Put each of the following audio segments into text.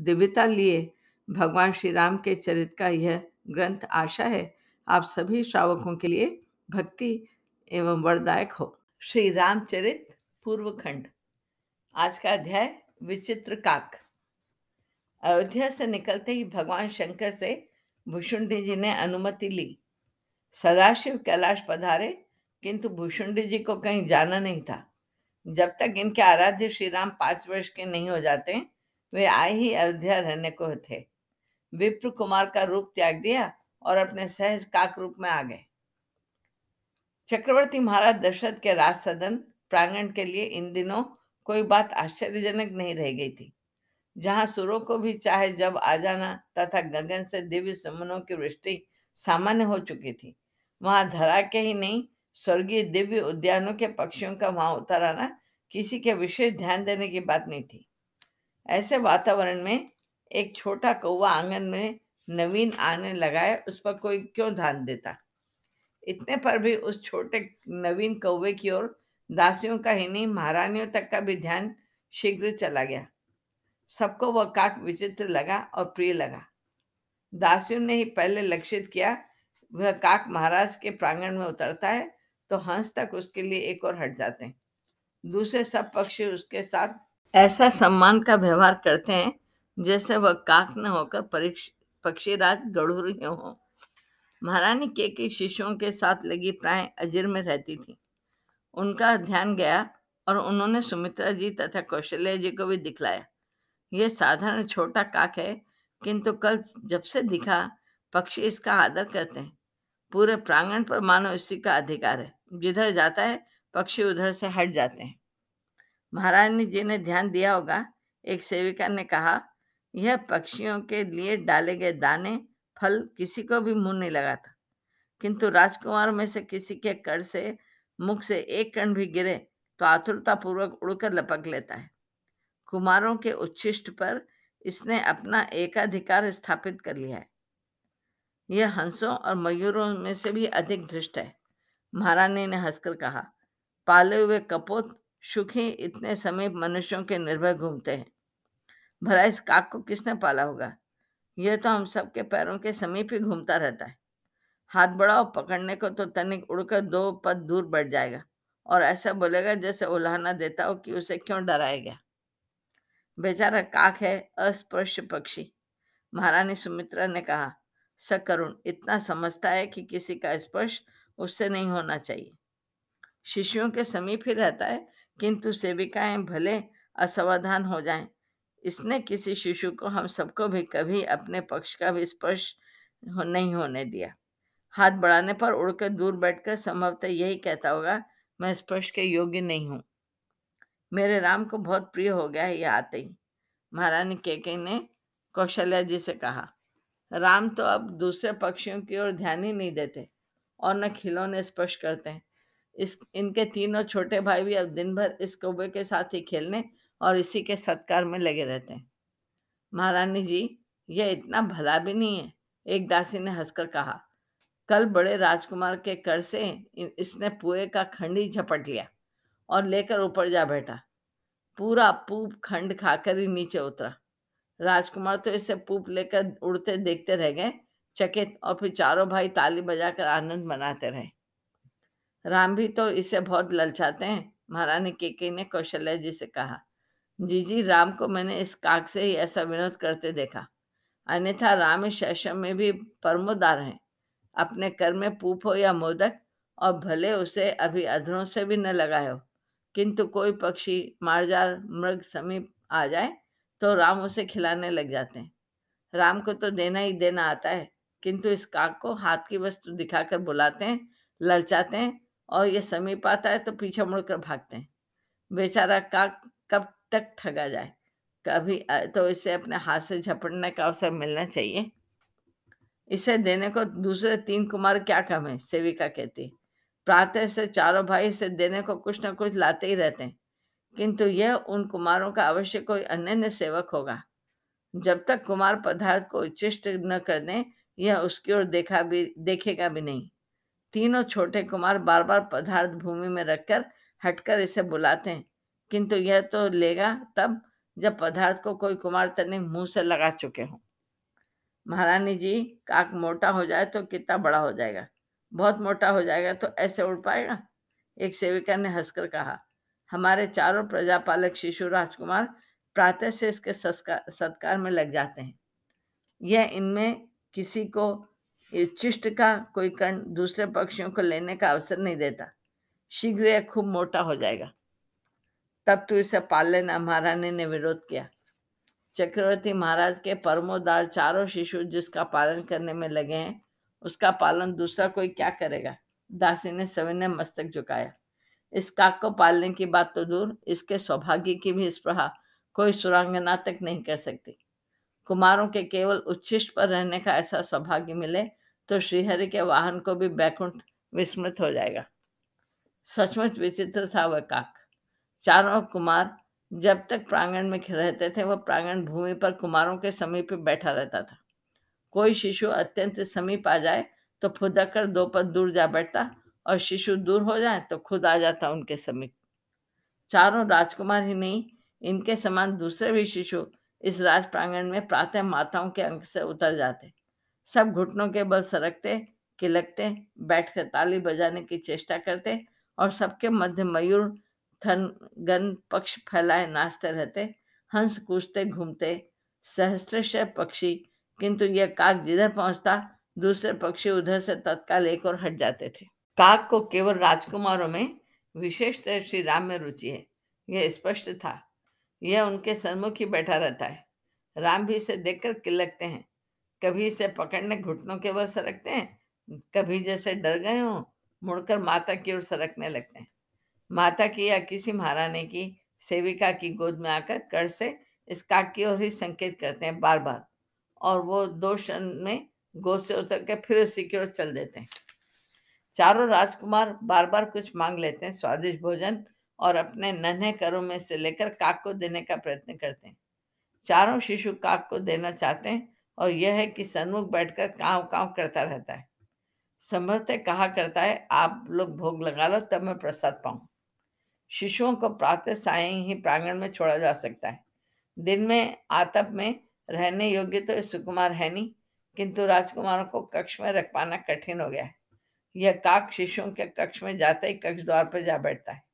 दिव्यता लिए भगवान श्री राम के चरित का यह ग्रंथ आशा है। आप सभी श्रावकों के लिए भक्ति एवं वरदायक हो। श्री रामचरित पूर्व खंड आज का अध्याय, विचित्र काक। अयोध्या से निकलते ही भगवान शंकर से भूषुंडी जी ने अनुमति ली। सदाशिव कैलाश पधारे, किंतु भूषुंडी जी को कहीं जाना नहीं था। जब तक इनके आराध्य श्री राम पाँच वर्ष के नहीं हो जाते वे आए ही अयोध्या रहने को थे। विप्र कुमार का रूप त्याग दिया और अपने सहज काक रूप में आ गए। चक्रवर्ती महाराज दशरथ के राज सदन प्रांगण के लिए इन दिनों कोई बात आश्चर्यजनक नहीं रह गई थी। जहाँ सुरों को भी चाहे जब आ जाना तथा गगन से दिव्य समनों की वृष्टि सामान्य हो चुकी थी, वहाँ धरा के ही नहीं, स्वर्गीय दिव्य उद्यानों के पक्षियों का वहाँ उतर आना किसी के विशेष ध्यान देने की बात नहीं थी। ऐसे वातावरण में एक छोटा कौवा आँगन में नवीन आने लगाए उस पर कोई क्यों ध्यान देता? इतने पर भी उस छोटे नवीन कौवे की ओर दासियों का ही नहीं, महारानियों तक का भी ध्यान शीघ्र चला गया। सबको वह काक विचित्र लगा और प्रिय लगा। दासियों ने ही पहले लक्षित किया, वह काक महाराज के प्रांगण में उतरता है तो हंस तक उसके लिए एक और हट जाते हैं। दूसरे सब पक्षी उसके साथ ऐसा सम्मान का व्यवहार करते हैं, जैसे वह काक न होकर परीक्ष, पक्षीराज गढ़ुर हो महारानी के के शिष्यों के साथ लगी प्राय अजीर में रहती थी। उनका ध्यान गया और उन्होंने सुमित्रा जी तथा कौशल्या जी को भी दिखलाया। यह साधारण छोटा काक है, किंतु कल जब से दिखा, पक्षी इसका आदर करते हैं। पूरे प्रांगण पर मानो इसी का अधिकार है। जिधर जाता है, पक्षी उधर से हट जाते हैं। महारानी जी ने ध्यान दिया होगा। एक सेविका ने कहा, यह पक्षियों के लिए डाले गए दाने, फल किसी को भी मुँह नहीं लगाता। किंतु राजकुमार में से किसी के कर से, मुख से एक कण भी गिरे तो आतुरता पूर्वक उड़कर लपक लेता है। कुमारों के उच्छिष्ट पर इसने अपना एकाधिकार स्थापित कर लिया है। यह हंसों और मयूरों में से भी अधिक धृष्ट है। महारानी ने हंसकर कहा, पाले हुए कपोत सुखी इतने समीप मनुष्यों के निर्भय घूमते हैं। भला इस काक को किसने पाला होगा? यह तो हम सबके पैरों के समीप ही घूमता रहता है। हाथ बढ़ाओ, पकड़ने को तो तनिक उड़कर दो पद दूर बढ़ जाएगा और ऐसा बोलेगा जैसे उल्हाना देता हो कि उसे क्यों डराया गया। बेचारा काक है अस्पर्श पक्षी। महारानी सुमित्रा ने कहा, सकरुण, इतना समझता है कि किसी का स्पर्श उससे नहीं होना चाहिए। शिष्यों के समीप ही रहता है किंतु सेविकाएँ भले असावधान हो जाएँ इसने किसी शिशु को हम सबको भी कभी अपने पक्ष का भी स्पर्श हो, नहीं होने दिया। हाथ बढ़ाने पर उड़कर दूर बैठकर संभवतः यही कहता होगा मैं स्पर्श के योग्य नहीं हूँ। मेरे राम को बहुत प्रिय हो गया है यह आते ही। महारानी केके ने कौशल्या जी से कहा राम तो अब दूसरे पक्षियों की ओर ध्यान ही नहीं देते और न खिलौने स्पर्श करते हैं। इस, इनके तीनों छोटे भाई भी अब दिन भर इस कौवे के साथ ही खेलने और इसी के सत्कार में लगे रहते हैं। महारानी जी, यह इतना भला भी नहीं है, एक दासी ने हंसकर कहा। कल बड़े राजकुमार के कर से इसने पुए का खंड ही झपट लिया और लेकर ऊपर जा बैठा। पूरा पूप खंड खाकर ही नीचे उतरा। राजकुमार तो इसे पूप लेकर उड़ते देखते रह गए, चकित और फिर चारों भाई ताली बजाकर आनंद मनाते रहे। राम भी तो इसे बहुत ललचाते हैं। महारानी केके ने कौशल्या जी से कहा, जी जी, राम को मैंने इस काक से ही ऐसा विनोद करते देखा। अन्यथा राम इस शैशव में भी परमोदार हैं। अपने कर में पूप हो या मोदक, और भले उसे अभी अधरों से भी न लगाए हो, किंतु कोई पक्षी, मारजार, मृग समीप आ जाए तो राम उसे खिलाने लग जाते हैं। राम को तो देना ही देना आता है, किंतु इस काक को हाथ की वस्तु दिखाकर बुलाते हैं, ललचाते हैं और ये समीप आता है तो पीछे मुड़कर भागते हैं। बेचारा का, कब तक ठगा जाए? कभी तो इसे अपने हाथ से झपटने का अवसर मिलना चाहिए। इसे देने को दूसरे तीन कुमार क्या कम है? सेविका कहती प्रातः से चारों भाई इसे देने को कुछ न कुछ लाते ही रहते हैं। किंतु यह उन कुमारों का अवश्य कोई अन्य सेवक होगा। जब तक कुमार पदार्थ को उच्चिष्ट न कर दें, यह उसकी ओर देखा भी, देखेगा भी नहीं। तीनों छोटे कुमार बार बार पदार्थ भूमि में रखकर हटकर इसे बुलाते हैं। किंतु यह तो लेगा तब जब पदार्थ को कोई कुमार तनिक मुँह से लगा चुके हों। महारानी जी, काक मोटा हो जाए तो कितना बड़ा हो जाएगा? बहुत मोटा हो जाएगा तो ऐसे उड़ पाएगा? एक सेविका ने हंसकर कहा, हमारे चारों प्रजापालक शिशु राजकुमार प्रातः से इसके सत्कार में लग जाते हैं। यह इनमें किसी को चिष्ट का कोई कण दूसरे पक्षियों को लेने का अवसर नहीं देता। शीघ्र यह खूब मोटा हो जाएगा। तब तू इसे पाल लेना महारानी ने विरोध किया। चक्रवर्ती महाराज के परमोदार चारों शिशु जिसका पालन करने में लगे हैं, उसका पालन दूसरा कोई क्या करेगा? दासी ने सविनय मस्तक झुकाया। इस काक को पालने की बात तो दूर, इसके सौभाग्य की भी स्प्रहा कोई सुरांगना तक नहीं कर सकती। कुमारों के केवल उच्छिष्ट पर रहने का ऐसा सौभाग्य मिले तो श्रीहरि के वाहन को भी बैकुंठ विस्मृत हो जाएगा। सचमुच विचित्र था वह काक। चारों कुमार जब तक प्रांगण में रहते थे, वह प्रांगण भूमि पर कुमारों के समीप बैठा रहता था। कोई शिशु अत्यंत समीप आ जाए तो फुदक कर दो पद दूर जा बैठता और शिशु दूर हो जाए तो खुद आ जाता उनके समीप। चारों राजकुमार ही नहीं, इनके समान दूसरे भी शिशु इस राज प्रांगण में प्रातः माताओं के अंक से उतर जाते। सब घुटनों के बल सरकते, किलकते, बैठकर ताली बजाने की चेष्टा करते और सबके मध्य मयूर थन गन पक्ष फैलाए नाचते रहते। हंस कूदते, घूमते। सहस्त्र पक्षी, किंतु यह काक जिधर पहुँचता, दूसरे पक्षी उधर से तत्काल एक और हट जाते थे। काक को केवल राजकुमारों में विशेषतः श्री राम में रुचि है। यह स्पष्ट था यह उनके सन्मुख ही बैठा रहता है। राम भी इसे देखकर किलकते हैं। कभी इसे पकड़ने घुटनों के बल सरकते हैं, कभी जैसे डर गए हों, मुड़कर माता की ओर सरकने लगते हैं। माता की या किसी महारानी की सेविका की गोद में आकर कर से इस काक की ओर ही संकेत करते हैं बार बार और वो दो क्षण में गोद से उतर के फिर उसी की ओर चल देते हैं। चारों राजकुमार बार बार कुछ मांग लेते हैं। स्वादिष्ट भोजन और अपने नन्हे करों में से लेकर काक को देने का प्रयत्न करते हैं। चारों शिशु काक को देना चाहते हैं और यह है कि सन्मुख बैठकर काव काव करता रहता है। संभवतः कहा करता है, आप लोग भोग लगा लो, तब मैं प्रसाद पाऊँ। शिशुओं को प्रातः साय ही प्रांगण में छोड़ा जा सकता है। दिन में, आतप में रहने योग्य तो सुकुमार है नहीं, किंतु राजकुमारों को कक्ष में रख पाना कठिन हो गया है। यह काक शिशुओं के कक्ष में जाते ही कक्ष द्वार पर जा बैठता है।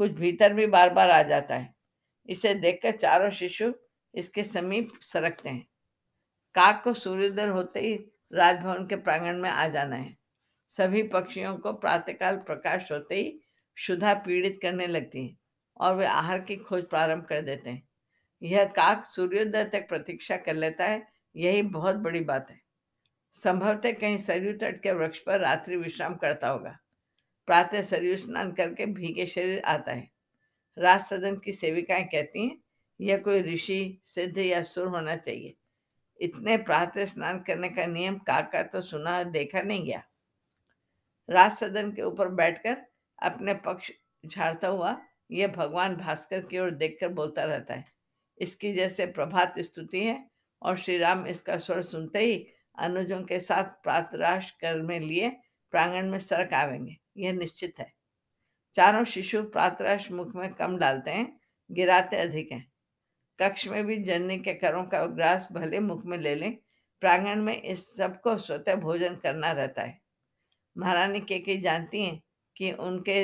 कुछ भीतर भी बार बार आ जाता है। इसे देखकर चारों शिशु इसके समीप सरकते हैं। काक को सूर्योदय होते ही राजभवन के प्रांगण में आ जाना है। सभी पक्षियों को प्रातःकाल प्रकाश होते ही क्षुधा पीड़ित करने लगती है और वे आहार की खोज प्रारंभ कर देते हैं। यह काक सूर्योदय तक प्रतीक्षा कर लेता है, यही बहुत बड़ी बात है। संभवतः कहीं सरयू तट के वृक्ष पर रात्रि विश्राम करता होगा। प्रातः सरयू स्नान करके भीगे शरीर आता है। राज सदन की सेविकाएँ कहती हैं, यह कोई ऋषि, सिद्ध या सुर होना चाहिए। इतने प्रातः स्नान करने का नियम काका तो सुना देखा नहीं गया राज सदन के ऊपर बैठकर अपने पक्ष झाड़ता हुआ यह भगवान भास्कर की ओर देखकर बोलता रहता है। इसकी जैसे प्रभात स्तुति है और श्री राम इसका स्वर सुनते ही अनुजों के साथ प्रातराश कर में लिए प्रांगण में सड़क आवेंगे। यह निश्चित है। चारों शिशु प्रातराश मुख में कम डालते हैं, गिराते अधिक हैं। कक्ष में भी जननी के करों का ग्रास भले मुख में ले लें, प्रांगण में इस सबको स्वतः भोजन करना रहता है। महारानी के के जानती हैं कि उनके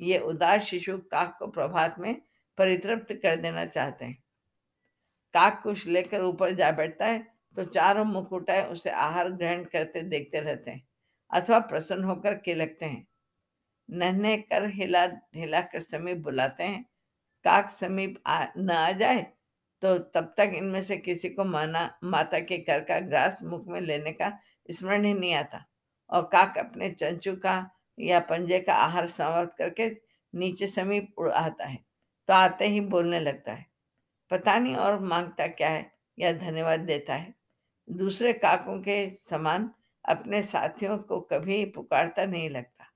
ये उदार शिशु काक को प्रभात में परितृप्त कर देना चाहते हैं। काक कुछ लेकर ऊपर जा बैठता है तो चारों मुख उठाए, उसे आहार ग्रहण करते देखते रहते हैं। अथवा प्रसन्न होकर किलकते हैं। नहने कर हिला हिलाकर समीप बुलाते हैं। काक समीप न आ जाए तो तब तक इनमें से किसी को माना, माता के कर का ग्रास मुख में लेने का स्मरण ही नहीं आता। और काक अपने चंचू का या पंजे का आहार समाप्त करके नीचे समीप उड़ आता है तो आते ही बोलने लगता है। पता नहीं और माँगता क्या है या धन्यवाद देता है। दूसरे काकों के समान अपने साथियों को कभी पुकारता नहीं लगता,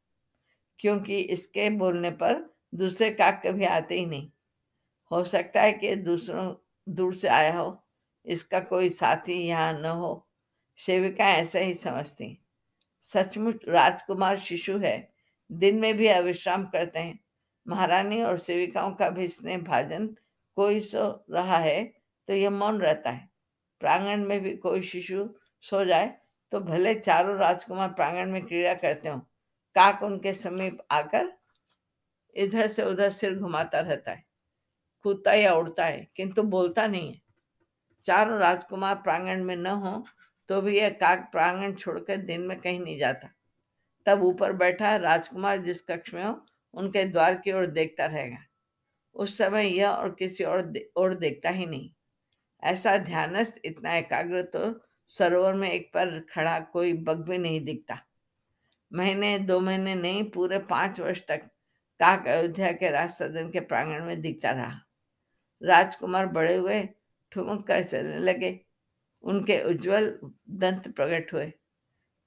क्योंकि इसके बोलने पर दूसरे काक कभी आते ही नहीं। हो सकता है कि दूसरों, दूर से आया हो, इसका कोई साथी यहाँ न हो। सेविका ऐसा ही समझती सचमुच राजकुमार शिशु है, दिन में भी अविश्राम करते हैं। महारानी और सेविकाओं का भी स्नेह भाजन कोई सो रहा है तो यह मौन रहता है। प्रांगण में भी कोई शिशु सो जाए तो भले चारों राजकुमार प्रांगण में क्रीड़ा करते हो काक उनके समीप आकर इधर से उधर सिर घुमाता रहता है कूदता या उड़ता है किंतु बोलता नहीं है। चारों राजकुमार प्रांगण में न हो तो भी यह काक प्रांगण छोड़कर दिन में कहीं नहीं जाता। तब ऊपर बैठा राजकुमार जिस कक्ष में हो उनके द्वार की ओर देखता रहेगा। उस समय यह और किसी और दे, और देखता ही नहीं। ऐसा ध्यानस्थ इतना एकाग्र तो सरोवर में एक पर खड़ा कोई बग भी नहीं दिखता। महीने, दो महीने नहीं, पूरे पाँच वर्ष तक काक अयोध्या के राज सदन के प्रांगण में दिखता रहा। राजकुमार बड़े हुए, ठुमक कर चलने लगे। उनके उज्जवल दंत प्रकट हुए।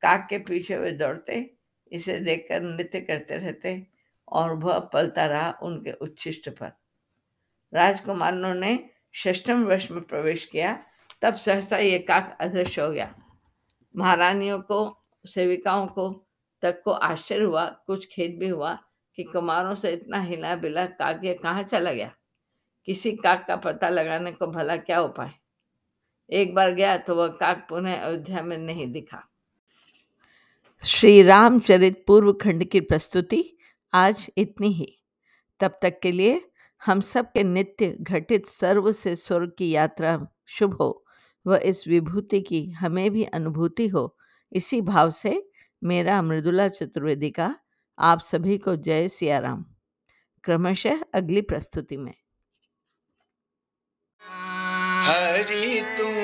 काक के पीछे वे दौड़ते, इसे देखकर नृत्य करते रहते और वह पलता रहा उनके उच्छिष्ट पर। राजकुमारों ने षष्ठम वर्ष में प्रवेश किया। तब सहसा ये काक अदृश्य हो गया। महारानियों को, सेविकाओं को तक को आश्चर्य हुआ, कुछ खेद भी हुआ कि कुमारों से इतना हिला बिला काक ये कहाँ चला गया? किसी काक का पता लगाने को भला क्या उपाय? एक बार गया तो वह काक पुनः अयोध्या में नहीं दिखा। श्री रामचरित पूर्व खंड की प्रस्तुति आज इतनी ही। तब तक के लिए हम सब के नित्य घटित सर्व से स्वर्ग की यात्रा शुभ हो। व इस विभूति की हमें भी अनुभूति हो। इसी भाव से मेरा मृदुला चतुर्वेदी का आप सभी को जय सियाराम। क्रमशः अगली प्रस्तुति में। हरि तुम